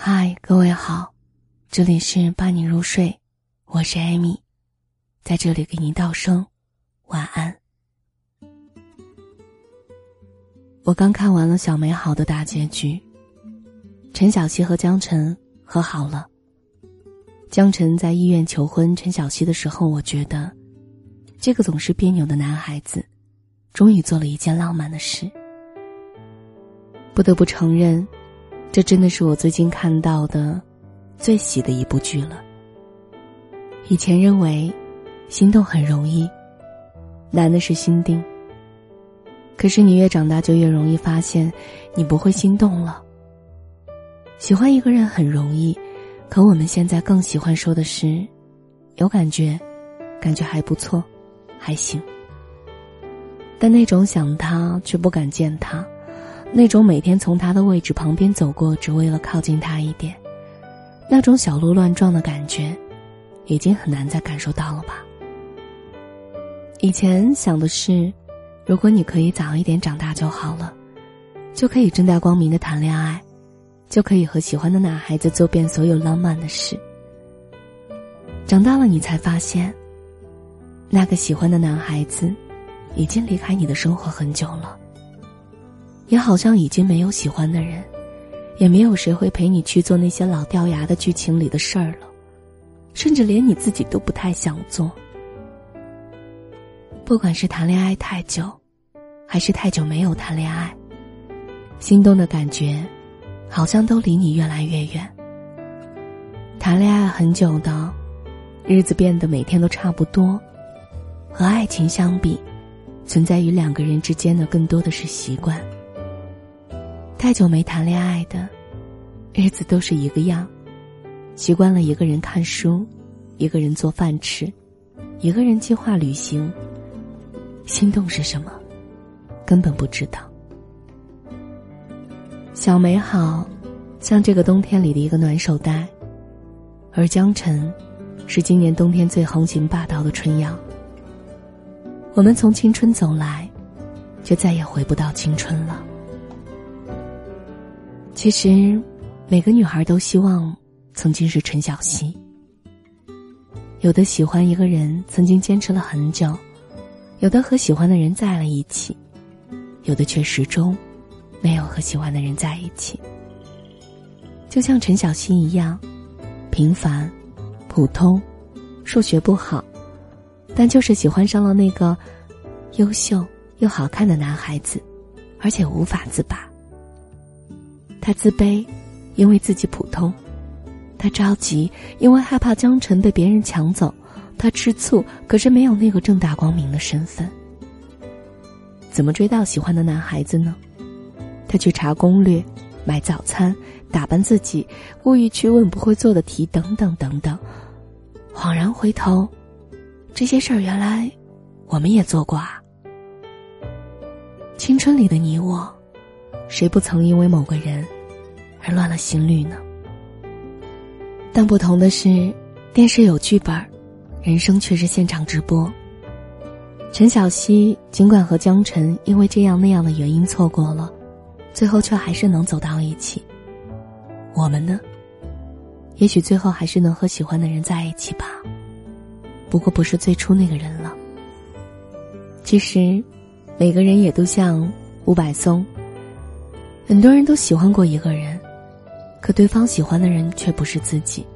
嗨，各位好，这里是伴你入睡，我是艾米，在这里给您道声晚安。我刚看完了《小美好》的大结局，陈小希和江晨和好了。江晨在医院求婚陈小希的时候，我觉得，这个总是别扭的男孩子，终于做了一件浪漫的事。不得不承认，这真的是我最近看到的最喜的一部剧了。以前认为，心动很容易，难的是心定。可是你越长大，就越容易发现，你不会心动了。喜欢一个人很容易，可我们现在更喜欢说的是，有感觉，感觉还不错，还行。但那种想他却不敢见他，那种每天从他的位置旁边走过，只为了靠近他一点，那种小鹿乱撞的感觉，已经很难再感受到了吧？以前想的是。如果你可以早一点长大就好了，就可以正大光明的谈恋爱，就可以和喜欢的男孩子做遍所有浪漫的事。长大了，你才发现，那个喜欢的男孩子，已经离开你的生活很久了。也好像已经没有喜欢的人，也没有谁会陪你去做那些老掉牙的剧情里的事儿了，甚至连你自己都不太想做。不管是谈恋爱太久，还是太久没有谈恋爱，心动的感觉，好像都离你越来越远。谈恋爱很久的，日子变得每天都差不多，和爱情相比，存在于两个人之间的更多的是习惯。太久没谈恋爱的，日子都是一个样，习惯了一个人看书，一个人做饭吃，一个人计划旅行。心动是什么？根本不知道。小美好，像这个冬天里的一个暖手袋，而江晨，是今年冬天最横行霸道的春阳。我们从青春走来，就再也回不到青春了。其实，每个女孩都希望曾经是陈小希。有的喜欢一个人，曾经坚持了很久。有的和喜欢的人在了一起，有的却始终没有和喜欢的人在一起。就像陈小希一样，平凡、普通，数学不好，但就是喜欢上了那个优秀又好看的男孩子，而且无法自拔。他自卑，因为自己普通；他着急，因为害怕江晨被别人抢走。他吃醋，可是没有那个正大光明的身份。怎么追到喜欢的男孩子呢？他去查攻略，买早餐，打扮自己，故意去问不会做的题，等等等等。恍然回头，这些事儿原来我们也做过啊。青春里的你我，谁不曾因为某个人而乱了心率呢？但不同的是，电视有剧本。人生却是现场直播。陈小希尽管和江晨因为这样那样的原因错过了，最后却还是能走到一起。我们呢？也许最后还是能和喜欢的人在一起吧。不过不是最初那个人了。其实，每个人也都像伍柏松。很多人都喜欢过一个人，可对方喜欢的人却不是自己。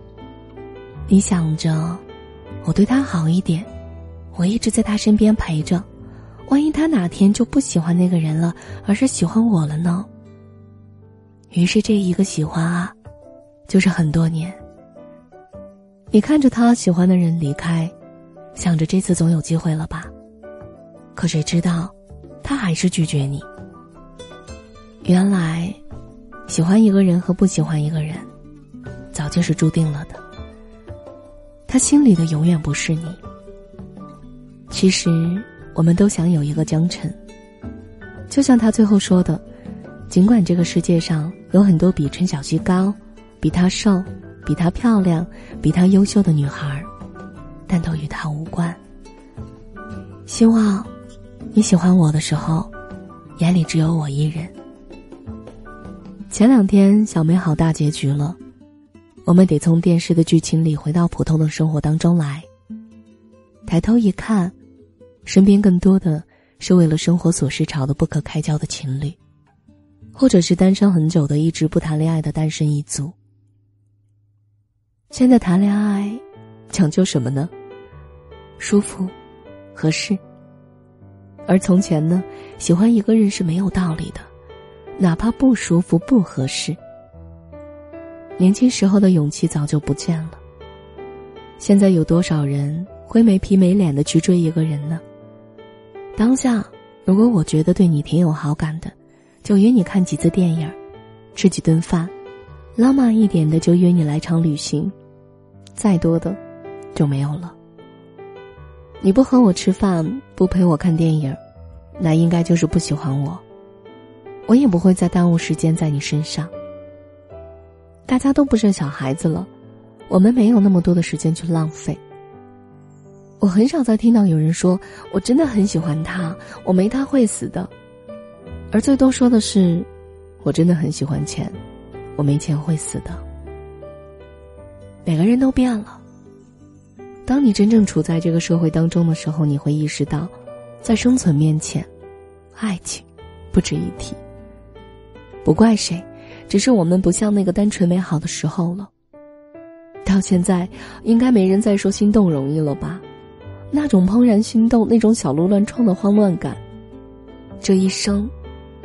你想着。我对他好一点，我一直在他身边陪着。万一他哪天就不喜欢那个人了，而是喜欢我了呢？于是这一个喜欢啊，就是很多年。你看着他喜欢的人离开，想着这次总有机会了吧？可谁知道，他还是拒绝你。原来，喜欢一个人和不喜欢一个人，早就是注定了的。他心里的永远不是你。其实，我们都想有一个江辰。就像他最后说的：“尽管这个世界上有很多比陈小希高、比他瘦、比他漂亮、比他优秀的女孩，但都与他无关。”希望你喜欢我的时候，眼里只有我一人。前两天，小美好大结局了，我们得从电视的剧情里回到普通的生活当中来。抬头一看，身边更多的是为了生活琐事吵得不可开交的情侣，或者是单身很久的一直不谈恋爱的单身一族。现在谈恋爱，讲究什么呢？舒服，合适。而从前呢，喜欢一个人是没有道理的，哪怕不舒服、不合适。年轻时候的勇气早就不见了。现在有多少人会没皮没脸的去追一个人呢？当下，如果我觉得对你挺有好感的，就约你看几次电影，吃几顿饭，浪漫一点的就约你来场旅行，再多的，就没有了。你不和我吃饭，不陪我看电影，那应该就是不喜欢我。我也不会再耽误时间在你身上。大家都不是小孩子了，我们没有那么多的时间去浪费。我很少再听到有人说我真的很喜欢他，我没他会死的。而最多说的是，我真的很喜欢钱，我没钱会死的。每个人都变了。当你真正处在这个社会当中的时候，你会意识到，在生存面前，爱情不值一提。不怪谁。只是我们不像那个单纯美好的时候了。到现在，应该没人再说心动容易了吧？那种怦然心动，那种小鹿乱撞的慌乱感，这一生，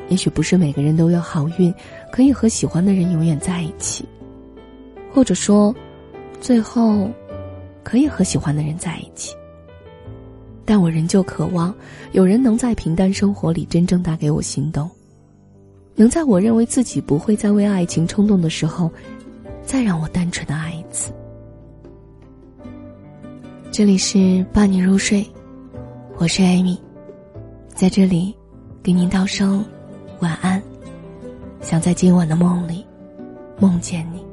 也许不是每个人都有好运，可以和喜欢的人永远在一起，或者说，最后，可以和喜欢的人在一起。但我仍旧渴望，有人能在平淡生活里真正带给我心动。能在我认为自己不会再为爱情冲动的时候，再让我单纯的爱一次。这里是伴你入睡，我是艾米，在这里给您道声晚安，想在今晚的梦里梦见你。